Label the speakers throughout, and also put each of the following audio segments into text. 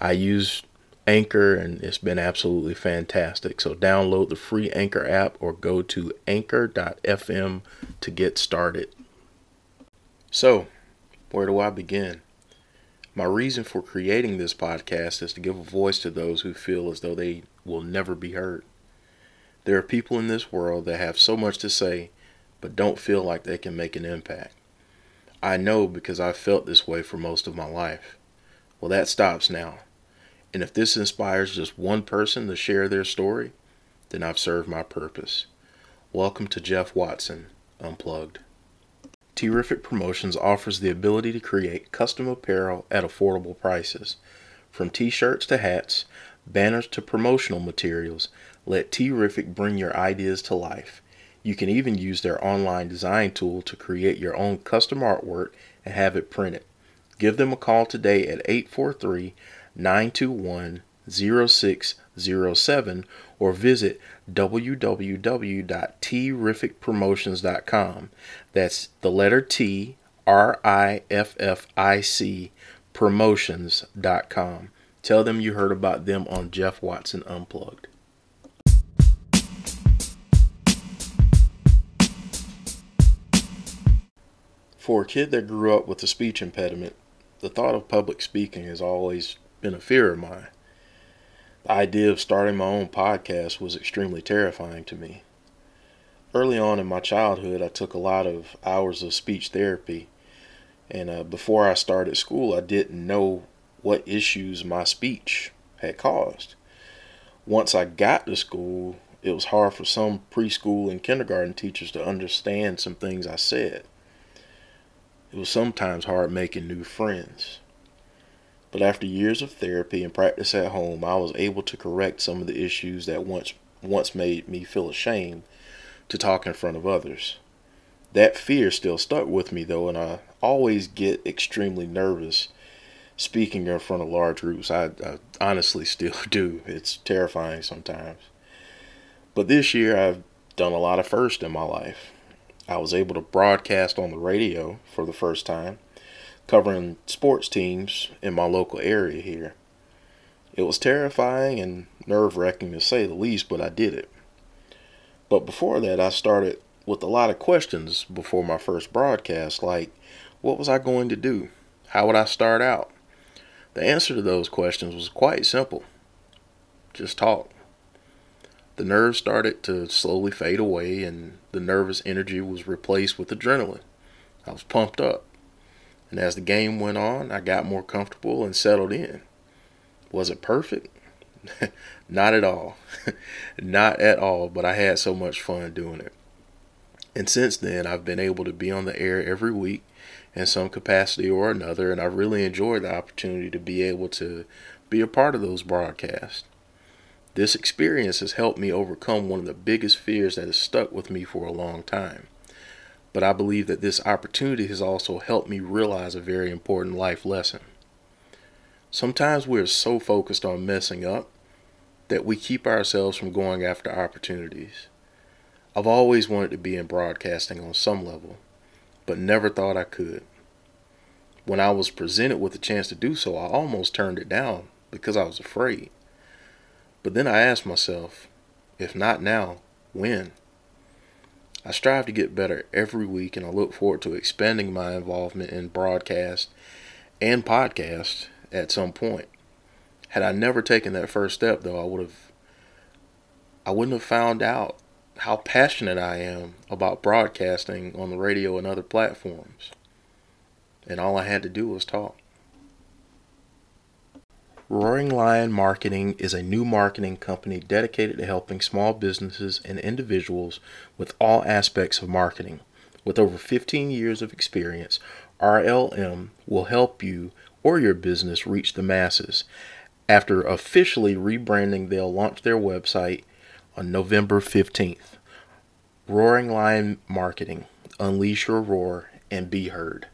Speaker 1: I use Anchor and it's been absolutely fantastic. So download the free Anchor app or go to anchor.fm to get started. So, where do I begin? My reason for creating this podcast is to give a voice to those who feel as though they will never be heard. There are people in this world that have so much to say but don't feel like they can make an impact. I know because I've felt this way for most of my life. Well, that stops now. And if this inspires just one person to share their story, then I've served my purpose. Welcome to Jeff Watson Unplugged. Terrific Promotions offers the ability to create custom apparel at affordable prices. From t shirts to hats, banners to promotional materials, let Terrific bring your ideas to life. You can even use their online design tool to create your own custom artwork and have it printed. Give them a call today at 843 921 0607 or visit www.terrificpromotions.com. That's the letter T R I F F I C promotions.com. Tell them you heard about them on Jeff Watson Unplugged. For a kid that grew up with a speech impediment, the thought of public speaking has always been a fear of mine. The idea of starting my own podcast was extremely terrifying to me. Early on in my childhood, I took a lot of hours of speech therapy, and uh, before I started school, I didn't know what issues my speech had caused. Once I got to school, it was hard for some preschool and kindergarten teachers to understand some things I said. It was sometimes hard making new friends. But after years of therapy and practice at home, I was able to correct some of the issues that once once made me feel ashamed to talk in front of others. That fear still stuck with me though, and I always get extremely nervous speaking in front of large groups. I, I honestly still do. It's terrifying sometimes. But this year I've done a lot of firsts in my life. I was able to broadcast on the radio for the first time covering sports teams in my local area here. It was terrifying and nerve wracking to say the least, but I did it. But before that, I started with a lot of questions before my first broadcast like, what was I going to do? How would I start out? The answer to those questions was quite simple just talk. The nerves started to slowly fade away, and the nervous energy was replaced with adrenaline. I was pumped up. And as the game went on, I got more comfortable and settled in. Was it perfect? Not at all. Not at all, but I had so much fun doing it. And since then, I've been able to be on the air every week in some capacity or another, and I really enjoyed the opportunity to be able to be a part of those broadcasts. This experience has helped me overcome one of the biggest fears that has stuck with me for a long time but I believe that this opportunity has also helped me realize a very important life lesson. Sometimes we're so focused on messing up that we keep ourselves from going after opportunities. I've always wanted to be in broadcasting on some level, but never thought I could. When I was presented with the chance to do so, I almost turned it down because I was afraid. But then I asked myself, if not now, when? I strive to get better every week, and I look forward to expanding my involvement in broadcast and podcast at some point. Had I never taken that first step, though, I would have, I wouldn't have found out how passionate I am about broadcasting on the radio and other platforms. And all I had to do was talk. Roaring Lion Marketing is a new marketing company dedicated to helping small businesses and individuals with all aspects of marketing. With over 15 years of experience, RLM will help you or your business reach the masses. After officially rebranding, they'll launch their website on November 15th. Roaring Lion Marketing. Unleash your roar and be heard.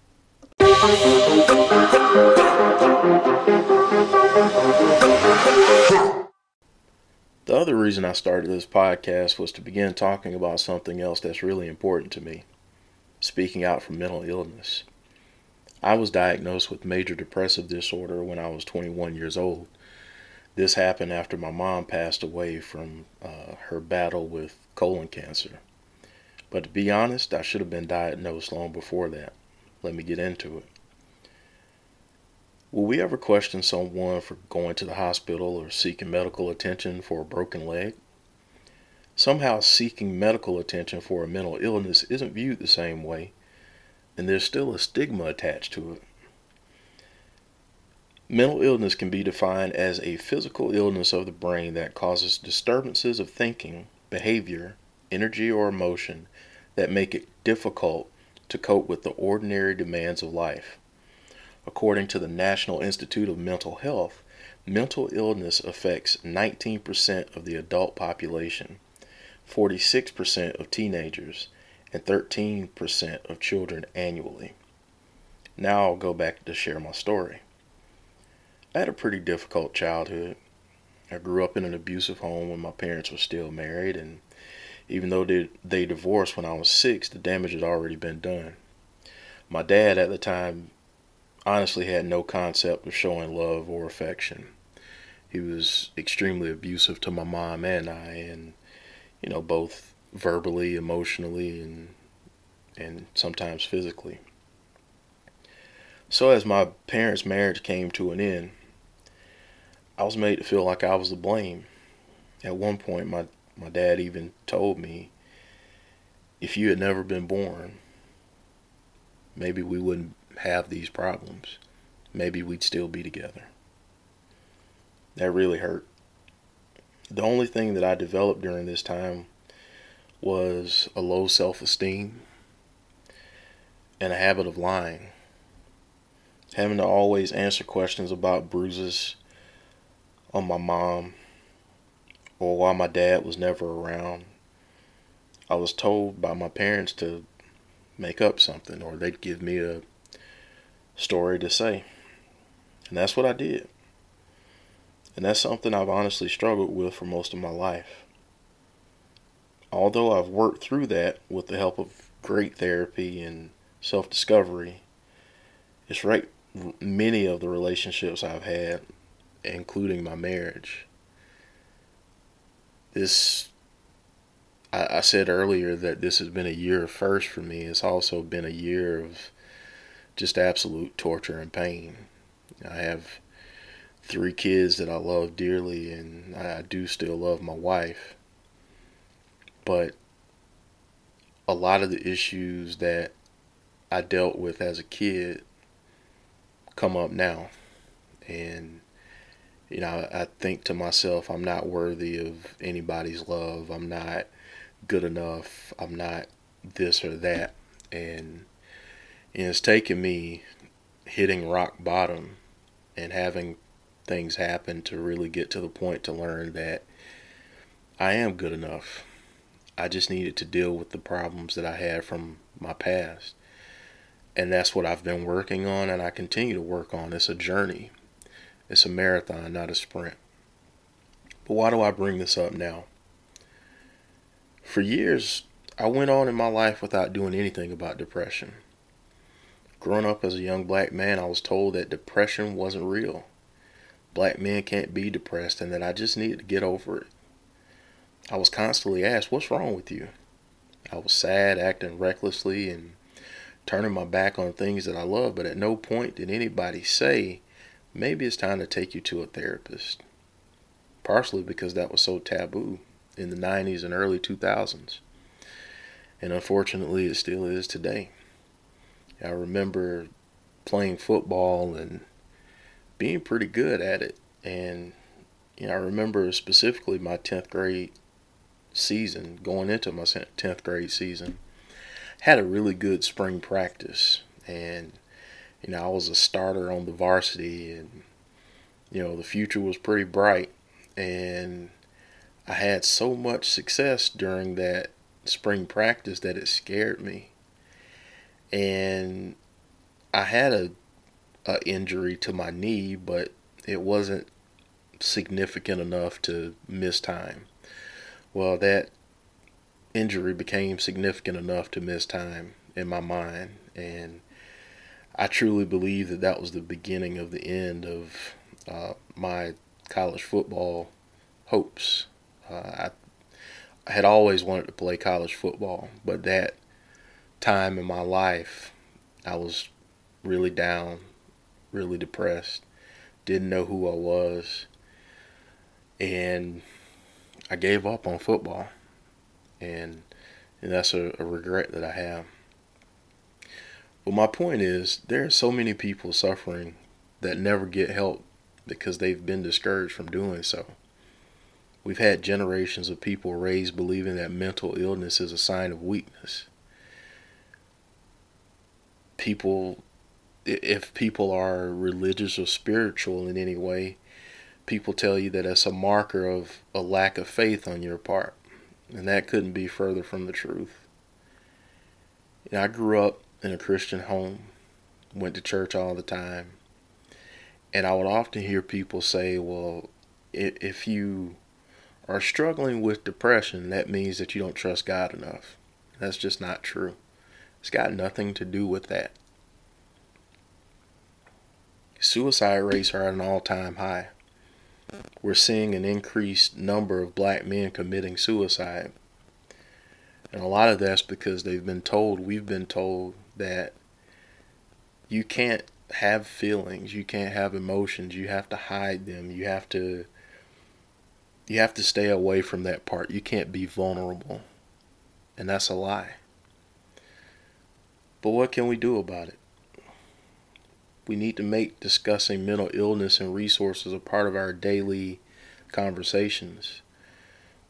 Speaker 1: Reason I started this podcast was to begin talking about something else that's really important to me speaking out from mental illness. I was diagnosed with major depressive disorder when I was 21 years old. This happened after my mom passed away from uh, her battle with colon cancer. But to be honest, I should have been diagnosed long before that. Let me get into it. Will we ever question someone for going to the hospital or seeking medical attention for a broken leg? Somehow, seeking medical attention for a mental illness isn't viewed the same way, and there's still a stigma attached to it. Mental illness can be defined as a physical illness of the brain that causes disturbances of thinking, behavior, energy, or emotion that make it difficult to cope with the ordinary demands of life. According to the National Institute of Mental Health, mental illness affects 19% of the adult population, 46% of teenagers, and 13% of children annually. Now I'll go back to share my story. I had a pretty difficult childhood. I grew up in an abusive home when my parents were still married, and even though they, they divorced when I was six, the damage had already been done. My dad at the time honestly had no concept of showing love or affection. He was extremely abusive to my mom and I, and you know, both verbally, emotionally, and and sometimes physically. So as my parents' marriage came to an end, I was made to feel like I was to blame. At one point, my my dad even told me, if you had never been born, maybe we wouldn't have these problems, maybe we'd still be together. That really hurt. The only thing that I developed during this time was a low self esteem and a habit of lying. Having to always answer questions about bruises on my mom or why my dad was never around. I was told by my parents to make up something or they'd give me a story to say. And that's what I did. And that's something I've honestly struggled with for most of my life. Although I've worked through that with the help of great therapy and self discovery, it's right many of the relationships I've had, including my marriage. This, I, I said earlier that this has been a year of first for me. It's also been a year of just absolute torture and pain. I have three kids that I love dearly, and I do still love my wife. But a lot of the issues that I dealt with as a kid come up now. And, you know, I think to myself, I'm not worthy of anybody's love. I'm not good enough. I'm not this or that. And and it's taken me hitting rock bottom and having things happen to really get to the point to learn that I am good enough. I just needed to deal with the problems that I had from my past. And that's what I've been working on and I continue to work on. It's a journey. It's a marathon, not a sprint. But why do I bring this up now? For years, I went on in my life without doing anything about depression. Growing up as a young black man, I was told that depression wasn't real. Black men can't be depressed and that I just needed to get over it. I was constantly asked, What's wrong with you? I was sad, acting recklessly, and turning my back on things that I love, but at no point did anybody say, Maybe it's time to take you to a therapist. Partially because that was so taboo in the 90s and early 2000s. And unfortunately, it still is today. I remember playing football and being pretty good at it. And you know, I remember specifically my 10th grade season, going into my 10th grade season, had a really good spring practice. And, you know, I was a starter on the varsity and, you know, the future was pretty bright. And I had so much success during that spring practice that it scared me. And I had a, a injury to my knee, but it wasn't significant enough to miss time. Well, that injury became significant enough to miss time in my mind, and I truly believe that that was the beginning of the end of uh, my college football hopes. Uh, I, I had always wanted to play college football, but that time in my life, I was really down, really depressed, didn't know who I was, and I gave up on football, and and that's a, a regret that I have. But my point is, there are so many people suffering that never get help because they've been discouraged from doing so. We've had generations of people raised believing that mental illness is a sign of weakness. People, if people are religious or spiritual in any way, people tell you that it's a marker of a lack of faith on your part. And that couldn't be further from the truth. You know, I grew up in a Christian home, went to church all the time. And I would often hear people say, well, if you are struggling with depression, that means that you don't trust God enough. That's just not true. It's got nothing to do with that. Suicide rates are at an all time high. We're seeing an increased number of black men committing suicide. And a lot of that's because they've been told, we've been told, that you can't have feelings, you can't have emotions, you have to hide them, you have to you have to stay away from that part. You can't be vulnerable. And that's a lie. But what can we do about it? We need to make discussing mental illness and resources a part of our daily conversations.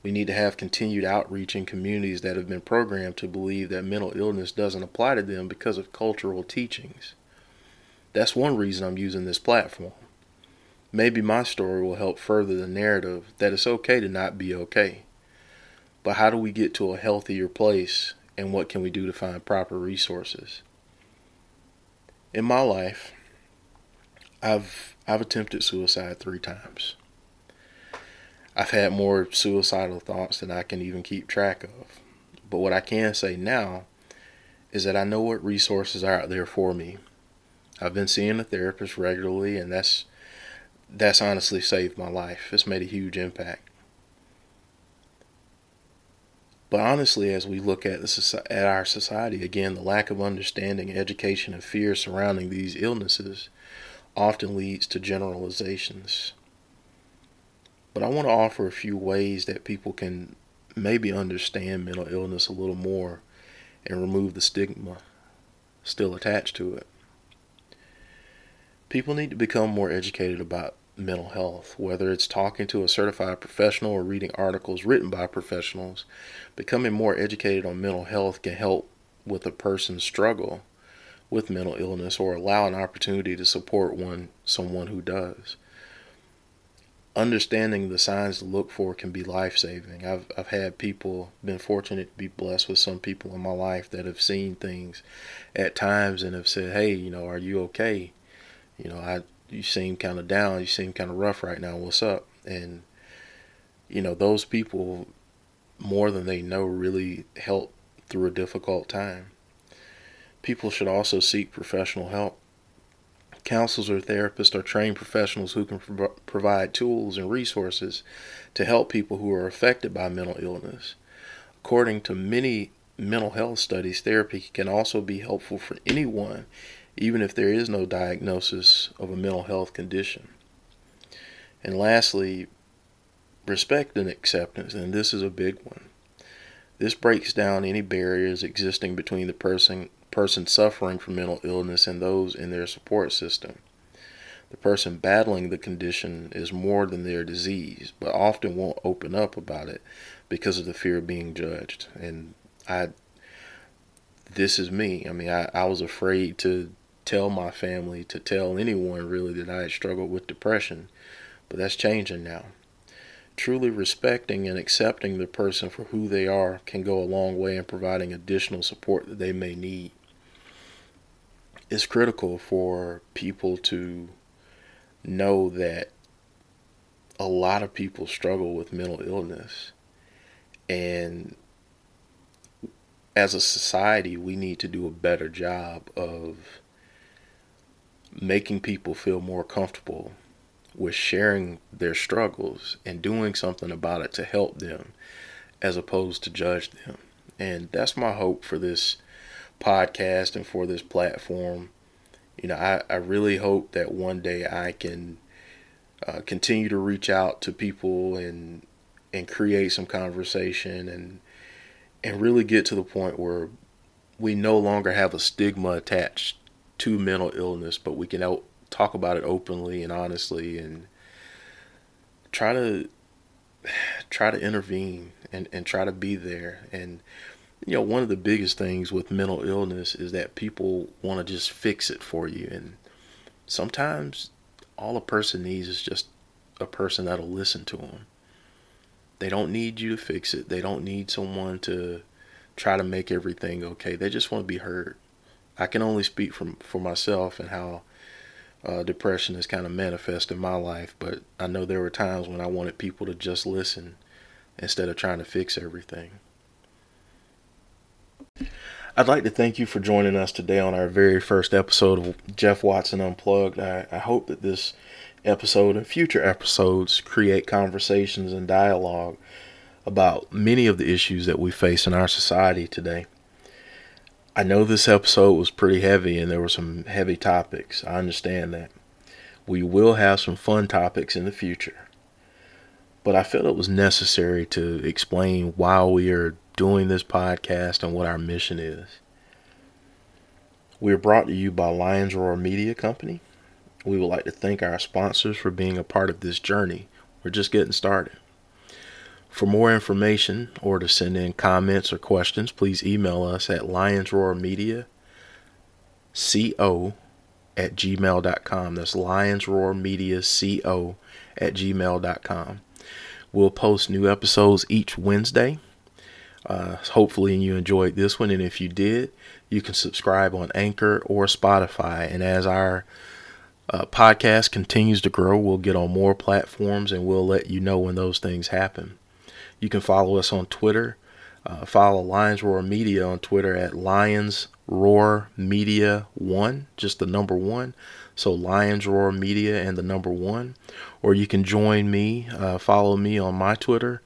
Speaker 1: We need to have continued outreach in communities that have been programmed to believe that mental illness doesn't apply to them because of cultural teachings. That's one reason I'm using this platform. Maybe my story will help further the narrative that it's okay to not be okay. But how do we get to a healthier place and what can we do to find proper resources? In my life, I've I've attempted suicide 3 times. I've had more suicidal thoughts than I can even keep track of. But what I can say now is that I know what resources are out there for me. I've been seeing a therapist regularly and that's that's honestly saved my life. It's made a huge impact. But honestly, as we look at this at our society, again, the lack of understanding, education, and fear surrounding these illnesses often leads to generalizations. But I want to offer a few ways that people can maybe understand mental illness a little more and remove the stigma still attached to it. People need to become more educated about mental health, whether it's talking to a certified professional or reading articles written by professionals. Becoming more educated on mental health can help with a person's struggle with mental illness or allow an opportunity to support one someone who does. Understanding the signs to look for can be life saving. I've I've had people been fortunate to be blessed with some people in my life that have seen things at times and have said, "Hey, you know, are you okay?" You know, I you seem kind of down, you seem kind of rough right now. What's up? And you know, those people more than they know really help through a difficult time. People should also seek professional help. Counselors or therapists are trained professionals who can pro- provide tools and resources to help people who are affected by mental illness. According to many mental health studies, therapy can also be helpful for anyone even if there is no diagnosis of a mental health condition. And lastly, respect and acceptance, and this is a big one. This breaks down any barriers existing between the person person suffering from mental illness and those in their support system. The person battling the condition is more than their disease, but often won't open up about it because of the fear of being judged. And I this is me. I mean, I, I was afraid to tell my family, to tell anyone really that I had struggled with depression, but that's changing now. Truly respecting and accepting the person for who they are can go a long way in providing additional support that they may need. It's critical for people to know that a lot of people struggle with mental illness. And as a society, we need to do a better job of making people feel more comfortable with sharing their struggles and doing something about it to help them as opposed to judge them. And that's my hope for this podcast and for this platform. You know, I, I really hope that one day I can uh, continue to reach out to people and and create some conversation and and really get to the point where we no longer have a stigma attached to mental illness, but we can talk about it openly and honestly and try to try to intervene and, and try to be there and you know one of the biggest things with mental illness is that people want to just fix it for you and sometimes all a person needs is just a person that'll listen to them. They don't need you to fix it. They don't need someone to try to make everything okay. They just want to be heard. I can only speak from for myself and how uh, depression has kind of manifested in my life, but I know there were times when I wanted people to just listen instead of trying to fix everything. I'd like to thank you for joining us today on our very first episode of Jeff Watson Unplugged. I, I hope that this episode and future episodes create conversations and dialogue about many of the issues that we face in our society today. I know this episode was pretty heavy and there were some heavy topics. I understand that. We will have some fun topics in the future. But I felt it was necessary to explain why we are doing this podcast and what our mission is. We are brought to you by Lions Roar Media Company. We would like to thank our sponsors for being a part of this journey. We're just getting started. For more information or to send in comments or questions, please email us at lionsroarmediaco at gmail.com. That's lionsroarmediaco at gmail.com. We'll post new episodes each Wednesday. Uh, hopefully, you enjoyed this one. And if you did, you can subscribe on Anchor or Spotify. And as our uh, podcast continues to grow, we'll get on more platforms and we'll let you know when those things happen. You can follow us on Twitter. Uh, follow Lions Roar Media on Twitter at Lions Roar Media One, just the number one. So Lions Roar Media and the number one. Or you can join me, uh, follow me on my Twitter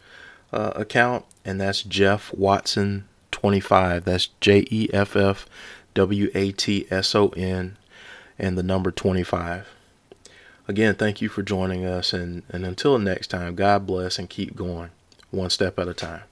Speaker 1: uh, account, and that's Jeff Watson 25. That's J E F F W A T S O N and the number 25. Again, thank you for joining us, and, and until next time, God bless and keep going one step at a time.